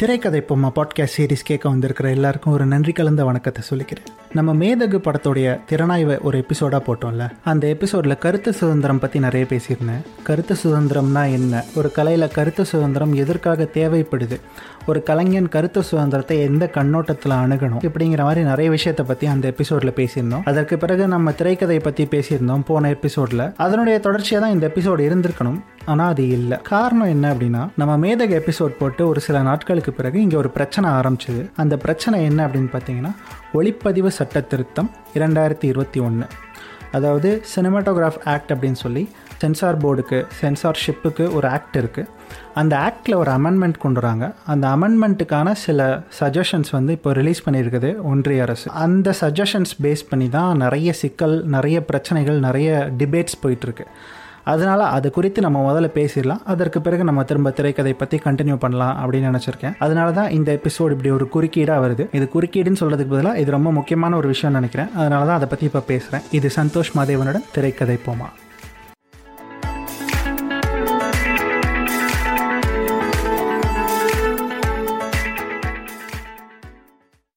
திரைக்கதை பொம்மா podcast series கேட்க வந்திருக்கிற எல்லாருக்கும் ஒரு நன்றி கலந்த வணக்கத்தை சொல்லிக்கிறேன். நம்ம மேதகு படத்துடைய திறனாய்வை ஒரு எபிசோடாக போட்டோம்ல அந்த எபிசோடில் கருத்து சுதந்திரம் பற்றி நிறைய பேசியிருந்தேன். கருத்து சுதந்திரம்னா என்ன? ஒரு கலையில் கருத்து சுதந்திரம் எதற்காக தேவைப்படுது? ஒரு கலைஞன் கருத்து சுதந்திரத்தை எந்த கண்ணோட்டத்தில் அணுகணும்? இப்படிங்கிற மாதிரி நிறைய விஷயத்தை பற்றி அந்த எபிசோடில் பேசியிருந்தோம். அதற்கு பிறகு நம்ம திரைக்கதை பற்றி பேசியிருந்தோம் போன எபிசோடில் அதனுடைய தொடர்ச்சியாக தான் இந்த எபிசோடு இருந்திருக்கணும். ஆனால் அது இல்லை காரணம் என்ன அப்படின்னா நம்ம மேதக எபிசோட் போட்டு ஒரு சில நாட்களுக்கு பிறகு இங்கே ஒரு பிரச்சனை ஆரம்பிச்சது. அந்த பிரச்சனை என்ன அப்படின்னு பார்த்தீங்கன்னா ஒளிப்பதிவு சட்ட திருத்தம் இரண்டாயிரத்தி இருபத்தி ஒன்று அதாவது சினிமாட்டோகிராஃப் ஆக்ட் அப்படின்னு சொல்லி சென்சார் போர்டுக்கு சென்சார்ஷிப்புக்கு ஒரு ஆக்ட் இருக்குது அந்த ஆக்டில் ஒரு அமெண்ட்மெண்ட் கொண்டு வராங்க. அந்த அமெண்ட்மெண்ட்டுக்கான சில சஜஷன்ஸ் வந்து இப்போ ரிலீஸ் பண்ணியிருக்குது ஒன்றிய அரசு. அந்த சஜஷன்ஸ் பேஸ் பண்ணி தான் நிறைய சிக்கல் நிறைய பிரச்சனைகள் நிறைய டிபேட்ஸ் போயிட்டுருக்கு அதனால் அது குறித்து நம்ம முதல்ல பேசிடலாம். அதற்கு பிறகு நம்ம திரும்ப திரைக்கதை பற்றி கண்டினியூ பண்ணலாம் அப்படின்னு நினச்சிருக்கேன். அதனால தான் இந்த எபிசோடு இப்படி ஒரு குறுக்கீடாக வருது. இது குறுக்கீடுன்னு சொல்கிறதுக்கு பதிலாக இது ரொம்ப முக்கியமான ஒரு விஷயம் நினைக்கிறேன். அதனால தான் அதை பற்றி இப்போ பேசுகிறேன் இது சந்தோஷ் மாதேவனுடன் திரைக்கதை போமா.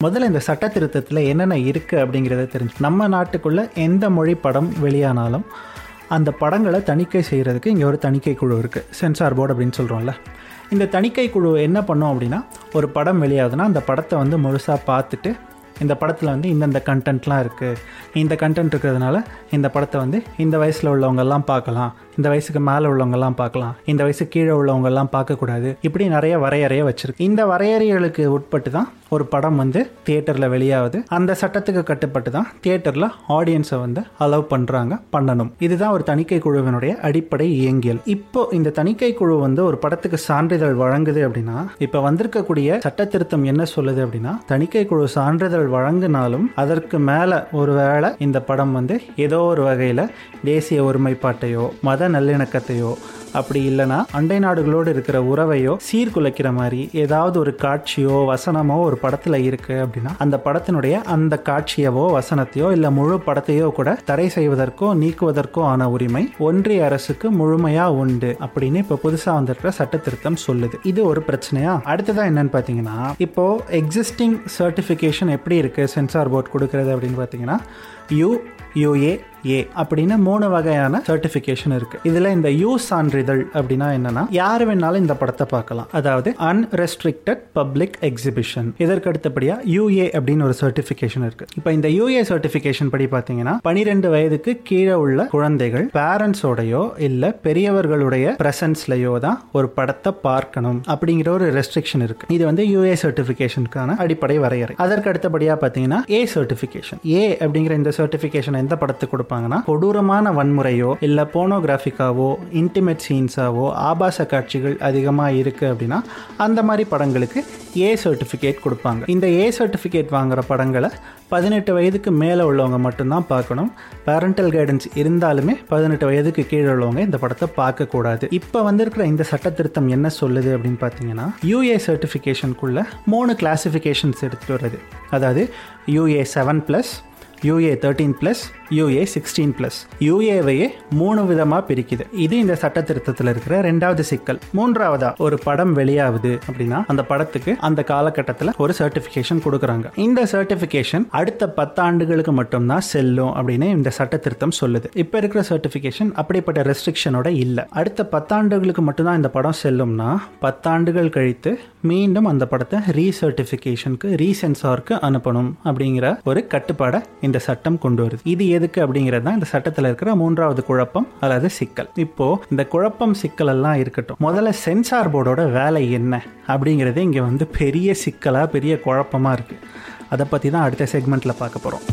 முதல்ல இந்த சட்ட திருத்தத்தில் என்னென்ன இருக்குது அப்படிங்கிறத தெரிஞ்சு நம்ம நாட்டுக்குள்ளே எந்த மொழி படம் வெளியானாலும் அந்த படங்களை தணிக்கை செய்கிறதுக்கு இங்கே ஒரு தணிக்கை குழு இருக்குது சென்சார் போர்டு அப்படின்னு சொல்கிறோம்ல இந்த தணிக்கை குழு என்ன பண்ணோம் அப்படின்னா ஒரு படம் வெளியாகுதுன்னா அந்த படத்தை வந்து முழுசாக பார்த்துட்டு இந்த படத்தில் வந்து இந்தந்த கண்டென்ட்லாம் இருக்குது இந்த கண்டென்ட் இருக்கிறதுனால இந்த படத்தை வந்து இந்த வயசில் உள்ளவங்கெல்லாம் பார்க்கலாம். இந்த வயசுக்கு மேலே உள்ளவங்கெல்லாம் பார்க்கலாம். இந்த வயசு கீழே உள்ளவங்கெல்லாம் பார்க்கக்கூடாது. இப்படி நிறைய வரையறையை வச்சுருக்கு. இந்த வரையறைகளுக்கு உட்பட்டு தான் ஒரு படம் வந்து தியேட்டரில் வெளியாகுது. அந்த சட்டத்துக்கு கட்டுப்பட்டு தான் தியேட்டரில் ஆடியன்ஸை வந்து அலோவ் பண்ணுறாங்க பண்ணணும். இதுதான் ஒரு தணிக்கை குழுவினுடைய அடிப்படை இயங்கியல். இப்போ இந்த தணிக்கை குழு வந்து ஒரு படத்துக்கு சான்றிதழ் வழங்குது அப்படின்னா இப்போ வந்திருக்கக்கூடிய சட்ட திருத்தம் என்ன சொல்லுது அப்படின்னா தணிக்கை குழு சான்றிதழ் வழங்கினாலும் அதற்கு மேலே ஒருவேளை இந்த படம் வந்து ஏதோ ஒரு வகையில் தேசிய ஒருமைப்பாட்டையோ மத நல்லிணக்கத்தையோ அப்படி இல்லைனா அண்டை நாடுகளோடு இருக்கிற உறவையோ சீர்குலைக்கிற மாதிரி ஏதாவது ஒரு காட்சியோ வசனமோ ஒரு படத்தில் இருக்கு அப்படின்னா அந்த படத்தினுடைய அந்த காட்சியவோ வசனத்தையோ இல்லை முழு படத்தையோ கூட தடை செய்வதற்கோ நீக்குவதற்கோ ஆன உரிமை ஒன்றிய அரசுக்கு முழுமையா உண்டு அப்படின்னு இப்போ புதுசாக வந்திருக்கிற சட்ட திருத்தம் சொல்லுது. இது ஒரு பிரச்சனையா? அடுத்ததாக என்னன்னு பார்த்தீங்கன்னா இப்போ எக்ஸிஸ்டிங் சர்டிஃபிகேஷன் எப்படி இருக்கு? சென்சார் போர்ட் கொடுக்கறது அப்படின்னு பார்த்தீங்கன்னா யூ யூஏ ஏ அப்படின்னு மூணு வகையான சர்டிஃபிகேஷன் இருக்கு. இதுல இந்த யூ சான்றிதழ் அப்படின்னா என்னன்னா யார் வேணாலும் இந்த படத்தை பார்க்கலாம். அதாவது அன்ரெஸ்ட்ரிக்டட் பப்ளிக் எக்ஸிபிஷன் இதற்கு அடுத்தபடியா யூஏ அப்படின்னு ஒரு சர்டிஃபிகேஷன் இருக்கு. இப்போ இந்த யூஏ சர்டிபிகேஷன் படி பார்த்தீங்கன்னா பனிரெண்டு வயதுக்கு கீழே உள்ள குழந்தைகள் பேரண்ட்ஸோடையோ இல்ல பெரியவர்களுடைய பிரசன்ஸ்லயோ தான் ஒரு படத்தை பார்க்கணும் அப்படிங்கிற ஒரு ரெஸ்ட்ரிக்ஷன் இருக்கு. இது வந்து யூஏ சர்டிபிகேஷனுக்கான அடிப்படை வரையறை. அதற்கு அடுத்தபடியா பார்த்தீங்கன்னா ஏ சர்டிஃபிகேஷன் ஏ அப்படிங்கிற இந்த சர்டிஃபிகேஷன் எந்த படத்துக்கு கொடுப்பாங்கன்னா கொடூரமான வன்முறையோ இல்லை போனோகிராஃபிக்காவோ இன்டிமேட் சீன்ஸாவோ ஆபாச காட்சிகள் அதிகமாக இருக்குது அப்படின்னா அந்த மாதிரி படங்களுக்கு ஏ சர்டிஃபிகேட் கொடுப்பாங்க. இந்த ஏ சர்டிஃபிகேட் வாங்குற படங்களை பதினெட்டு வயதுக்கு மேலே உள்ளவங்க மட்டும்தான் பார்க்கணும். பேரண்டல் கைடன்ஸ் இருந்தாலுமே பதினெட்டு வயதுக்கு கீழே உள்ளவங்க இந்த படத்தை பார்க்கக்கூடாது. இப்போ வந்திருக்கிற இந்த சட்ட திருத்தம் என்ன சொல்லுது அப்படின்னு பார்த்தீங்கன்னா யூஏ சர்டிஃபிகேஷனுக்குள்ள மூணு கிளாஸிஃபிகேஷன்ஸ் எடுத்துகிட்டு வருது அதாவது UA seven plus UA thirteen plus UA sixteen plus யூஏவையே மூணு விதமாக பிரிக்குது. இது இந்த சட்ட திருத்தத்தில் இருக்கிற ரெண்டாவது சிக்கல். மூன்றாவதா ஒரு படம் வெளியாகுது அப்படின்னா அந்த படத்துக்கு அந்த காலகட்டத்தில் ஒரு சர்டிஃபிகேஷன் கொடுக்குறாங்க. இந்த சர்டிஃபிகேஷன் அடுத்த பத்தாண்டுகளுக்கு மட்டும்தான் செல்லும் அப்படின்னு இந்த சட்ட திருத்தம் சொல்லுது. இப்போ இருக்கிற சர்டிஃபிகேஷன் அப்படிப்பட்ட ரெஸ்ட்ரிக்ஷனோட இல்லை. அடுத்த பத்தாண்டுகளுக்கு மட்டும்தான் இந்த படம் செல்லும்னா பத்தாண்டுகள் கழித்து மீண்டும் அந்த படத்தை ரீசர்டிஃபிகேஷனுக்கு ரீசென்சாருக்கு அனுப்பணும் அப்படிங்கிற ஒரு கட்டுப்பாடை இந்த சட்டம் கொண்டு வருது. இது எதுக்கு அப்படிங்கிறது தான் இந்த சட்டத்தில் இருக்கிற மூன்றாவது குழப்பம் அல்லது சிக்கல். இப்போ இந்த குழப்பம் சிக்கல் எல்லாம் இருக்கட்டும். முதல்ல சென்சார் போர்டோட வேலை என்ன அப்படிங்கிறதே இங்கே வந்து பெரிய சிக்கலாக பெரிய குழப்பமாக இருக்குது அதை பற்றி தான் அடுத்த செக்மெண்ட்ல பார்க்க போகிறோம்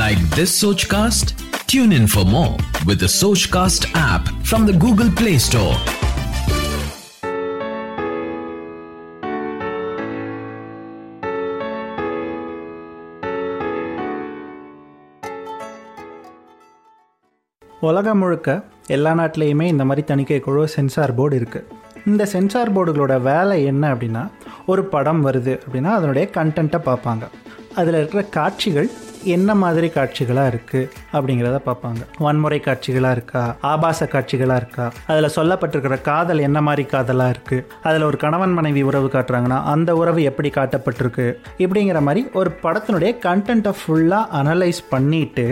like this Sochcast tune in for more with Sochcast app from the Google Play Store உலகம் முழுக்க எல்லா நாட்டிலையுமே இந்த மாதிரி தணிக்கை குழு சென்சார் போர்டு இருக்குது இந்த சென்சார் போர்டுகளோட வேலை என்ன அப்படின்னா ஒரு படம் வருது அப்படின்னா அதனுடைய கண்டென்ட்டை பார்ப்பாங்க. அதில் இருக்கிற காட்சிகள் என்ன மாதிரி காட்சிகளாக இருக்குது அப்படிங்கிறத பார்ப்பாங்க. வன்முறை காட்சிகளாக இருக்கா? ஆபாச காட்சிகளாக இருக்கா? அதில் சொல்லப்பட்டிருக்கிற காதல் என்ன மாதிரி காதலாக இருக்குது அதில் ஒரு கணவன் மனைவி உறவு காட்டுறாங்கன்னா அந்த உறவு எப்படி காட்டப்பட்டிருக்கு? இப்படிங்கிற மாதிரி ஒரு படத்தினுடைய கண்டென்ட்டை ஃபுல்லாக அனலைஸ் பண்ணிட்டு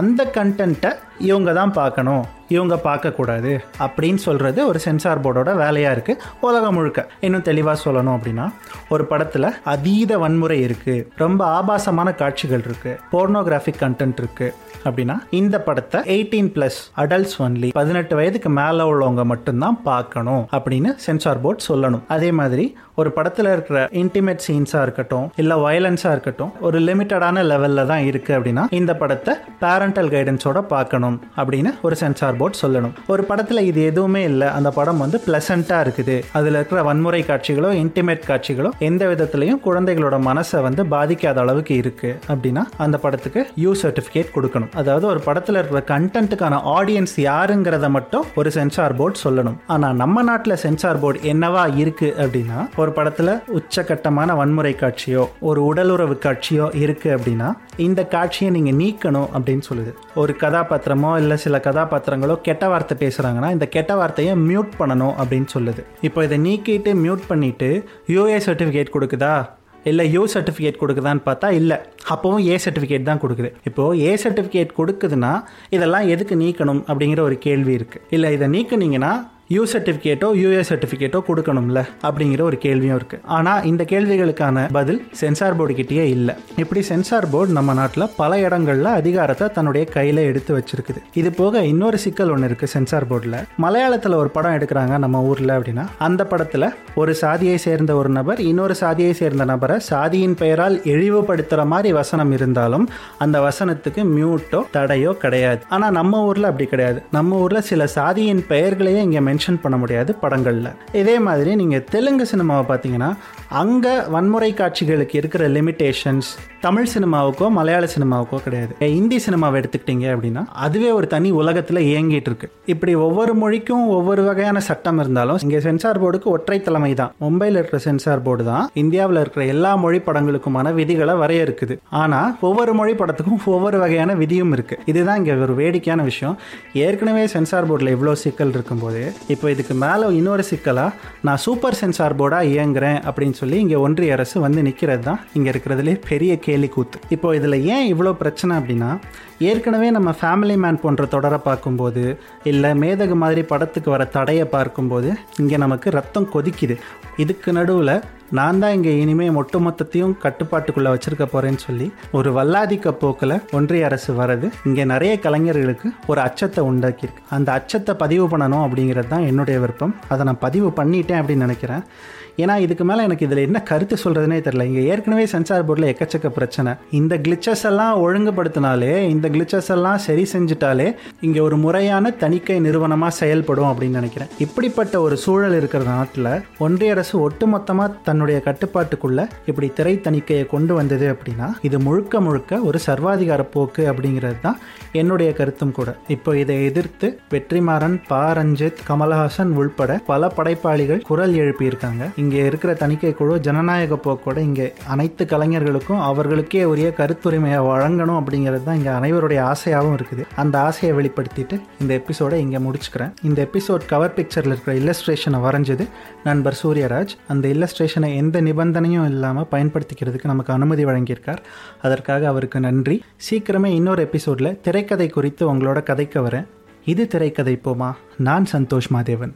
அந்த கண்டென்ட்டை இவங்க தான் பார்க்கணும் இவங்க பார்க்கக்கூடாது அப்படின்னு சொல்கிறது ஒரு சென்சார் போர்டோட வேலையாக இருக்குது உலகம் முழுக்க. இன்னும் தெளிவாக சொல்லணும் அப்படின்னா ஒரு படத்தில் அதீத வன்முறை இருக்குது ரொம்ப ஆபாசமான காட்சிகள் இருக்குது போர்னோகிராஃபிக் கண்டென்ட் இருக்குது அப்படின்னா இந்த படத்தை எயிட்டீன் ப்ளஸ் அடல்ட்ஸ் ஒன்லி பதினெட்டு வயதுக்கு மேலே உள்ளவங்க மட்டும்தான் பார்க்கணும் அப்படின்னு சென்சார் போர்ட் சொல்லணும். அதே மாதிரி ஒரு படத்தில் இருக்கிற இன்டிமேட் சீன்ஸாக இருக்கட்டும் இல்லை வயலன்ஸாக இருக்கட்டும் ஒரு லிமிட்டடான லெவலில் தான் இருக்குது அப்படின்னா இந்த படத்தை பேரண்டல் கைடன்ஸோட பார்க்கணும். அப்படின்னு ஒரு சென்சார் போர்ட் சொல்லணும். ஒரு படத்தில் இது எதுவுமே இல்லை. அந்த படம் வந்து பிளசண்ட்டாக இருக்குது. அதில் இருக்கிற வன்முறை காட்சிகளோ இன்டிமேட் காட்சிகளோ எந்த விதத்துலையும் குழந்தைகளோட மனசை வந்து பாதிக்காத அளவுக்கு இருக்குது அப்படின்னா அந்த படத்துக்கு யூ சர்டிஃபிகேட் கொடுக்கணும். அதாவது ஒரு படத்தில் இருக்கிற கண்டென்ட்டுக்கான ஆடியன்ஸ் யாருங்கிறத மட்டும் ஒரு சென்சார் போர்டு சொல்லணும். ஆனால் நம்ம நாட்டில் சென்சார் போர்டு என்னவா இருக்கு அப்படின்னா ஒரு படத்தில் உச்சகட்டமான வன்முறை காட்சியோ ஒரு உடலுறவு காட்சியோ இருக்கு அப்படின்னா இந்த காட்சியை நீங்கள் நீக்கணும் அப்படின்னு சொல்லுது. ஒரு கதாபாத்திரம் இல்லை சில கதாபாத்திரங்களோ கெட்ட வார்த்தை பேசுகிறாங்கன்னா இந்த கெட்ட வார்த்தையை மியூட் பண்ணணும் அப்படின்னு சொல்லுது. இப்போ இதை நீக்கிட்டு மியூட் பண்ணிவிட்டு யூஏ சர்டிஃபிகேட் கொடுக்குதா? இல்லை யூ சர்டிஃபிகேட் கொடுக்குதான்னு பார்த்தா இல்லை. அப்போவும் ஏ சர்டிஃபிகேட் தான் கொடுக்குது. இப்போது ஏ சர்டிஃபிகேட் கொடுக்குதுன்னா இதெல்லாம் எதுக்கு நீக்கணும் அப்படிங்கிற ஒரு கேள்வி இருக்குது இல்லை இதை நீக்குனீங்கன்னா யூ சர்டிஃபிகேட்டோ யூஏ சர்டிஃபிகேட்டோ கொடுக்கணும்ல அப்படிங்கிற ஒரு கேள்வியும் இருக்குது ஆனால் இந்த கேள்விகளுக்கான பதில் சென்சார் போர்டு கிட்டேயே இல்லை. இப்படி சென்சார் போர்டு நம்ம நாட்டில் பல இடங்களில் அதிகாரத்தை தன்னுடைய கையில் எடுத்து வச்சிருக்குது. இது போக இன்னொரு சிக்கல் ஒன்று இருக்குது சென்சார் போர்டில் மலையாளத்தில் ஒரு படம் எடுக்கிறாங்க நம்ம ஊரில் அப்படின்னா அந்த படத்தில் ஒரு சாதியை சேர்ந்த ஒரு நபர் இன்னொரு சாதியை சேர்ந்த நபரை சாதியின் பெயரால் இழிவுபடுத்துகிற மாதிரி வசனம் இருந்தாலும் அந்த வசனத்துக்கு மியூட்டோ தடையோ கிடையாது. ஆனால் நம்ம ஊரில் அப்படி கிடையாது. நம்ம ஊரில் சில சாதியின் பெயர்களையே இங்கே மென்ஷன் பண்ண முடியாது படங்களில். இதே மாதிரி நீங்கள் தெலுங்கு சினிமாவை பார்த்தீங்கன்னா அங்கே வன்முறை காட்சிகளுக்கு இருக்கிற லிமிட்டேஷன்ஸ் தமிழ் சினிமாவுக்கோ மலையாள சினிமாவுக்கோ கிடையாது. இந்தி சினிமாவை எடுத்துக்கிட்டீங்க அப்படின்னா அதுவே ஒரு தனி உலகத்தில் இயங்கிட்டு இருக்கு. இப்படி ஒவ்வொரு மொழிக்கும் ஒவ்வொரு வகையான சட்டம் இருந்தாலும் இங்கே சென்சார் போர்டுக்கு ஒற்றை தலைமை தான். மும்பையில் இருக்கிற சென்சார் போர்டு தான் இந்தியாவில் இருக்கிற எல்லா மொழி படங்களுக்குமான விதிகளை வரையறுக்குது. ஆனால் ஒவ்வொரு மொழி படத்துக்கும் ஒவ்வொரு வகையான விதியும் இருக்கு. இதுதான் இங்கே ஒரு வேடிக்கையான விஷயம். ஏற்கனவே சென்சார் போர்டில் இவ்வளோ சிக்கல் இருக்கும்போது இப்போ இதுக்கு மேலே இன்னொரு சிக்கலாக நான் சூப்பர் சென்சார் போர்டாக இயங்குறேன் அப்படின்னு சொல்லி இங்கே ஒன்றிய அரசு வந்து நிற்கிறது தான். இங்கே இருக்கிறதுலே பெரிய கேலி கூத்து. இப்போ இதில் ஏன் இவ்வளோ பிரச்சனை அப்படின்னா ஏற்கனவே நம்ம ஃபேமிலி மேன் போன்ற தொடரை பார்க்கும்போது இல்லை மேதகு மாதிரி படத்துக்கு வர தடையை பார்க்கும்போது இங்கே நமக்கு ரத்தம் கொதிக்குது. இதுக்கு நடுவில் நான் தான் இங்கே இனிமேல் ஒட்டு மொத்தத்தையும் கட்டுப்பாட்டுக்குள்ளே வச்சுருக்க போகிறேன்னு சொல்லி ஒரு வல்லாதிக்க போக்கில் ஒன்றிய அரசு வரது இங்கே நிறைய கலைஞர்களுக்கு ஒரு அச்சத்தை உண்டாக்கியிருக்கு. அந்த அச்சத்தை பதிவு பண்ணணும் அப்படிங்கிறது தான் என்னுடைய விருப்பம். அதை நான் பதிவு பண்ணிட்டேன் அப்படின்னு நினைக்கிறேன். ஏன்னா இதுக்கு மேலே எனக்கு இதில் என்ன கருத்து சொல்கிறதுனே தெரில இங்கே ஏற்கனவே சென்சார் போர்டில் எக்கச்சக்க பிரச்சனை. இந்த கிளிச்சஸ் எல்லாம் ஒழுங்குபடுத்தினாலே இந்த கிளிச்சஸ் எல்லாம் சரி செஞ்சுட்டாலே இங்கே ஒரு முறையான தணிக்கை நிறுவனமாக செயல்படும் அப்படின்னு நினைக்கிறேன். இப்படிப்பட்ட ஒரு சூழல் இருக்கிற நாட்டில் ஒன்றிய அரசு ஒட்டுமொத்தமாக தன் தன்னுடைய கட்டுப்பாட்டுக்குள்ள இப்படி திரை தணிக்கையை கொண்டு வந்தது அப்படின்னா இது முழுக்க முழுக்க ஒரு சர்வாதிகார போக்கு அப்படிங்கிறது தான் என்னுடைய கருத்தும் கூட. இப்போ இதை எதிர்த்து வெற்றிமாறன் பா. ரஞ்சித் கமலஹாசன் உள்பட பல படைப்பாளிகள் குரல் எழுப்பியிருக்காங்க. இங்கே இருக்கிற தணிக்கை குழு ஜனநாயக போக்கோட இங்கே அனைத்து கலைஞர்களுக்கும் அவர்களுக்கே உரிய கருத்துரிமையை வழங்கணும் அப்படிங்கிறது தான் இங்கே அனைவருடைய ஆசையாகவும் இருக்குது. அந்த ஆசையை வெளிப்படுத்திட்டு இந்த எபிசோடை இங்கே முடிச்சுக்கிறேன். இந்த எபிசோட் கவர் பிக்சரில் இருக்கிற இல்லஸ்ட்ரேஷனை வரைஞ்சது நண்பர் சூரியராஜ். அந்த இல்லஸ்ட்ரேஷனை எந்த நிபந்தனையும் இல்லாமல் பயன்படுத்திக்கிறதுக்கு நமக்கு அனுமதி வழங்கியிருக்கார். அதற்காக அவருக்கு நன்றி. சீக்கிரமே இன்னொரு எபிசோடில் திரைக்கதை குறித்து உங்களோட கதைக்க வரேன். இது திரைக்கதை போமா? நான் சந்தோஷ் மாதேவன்.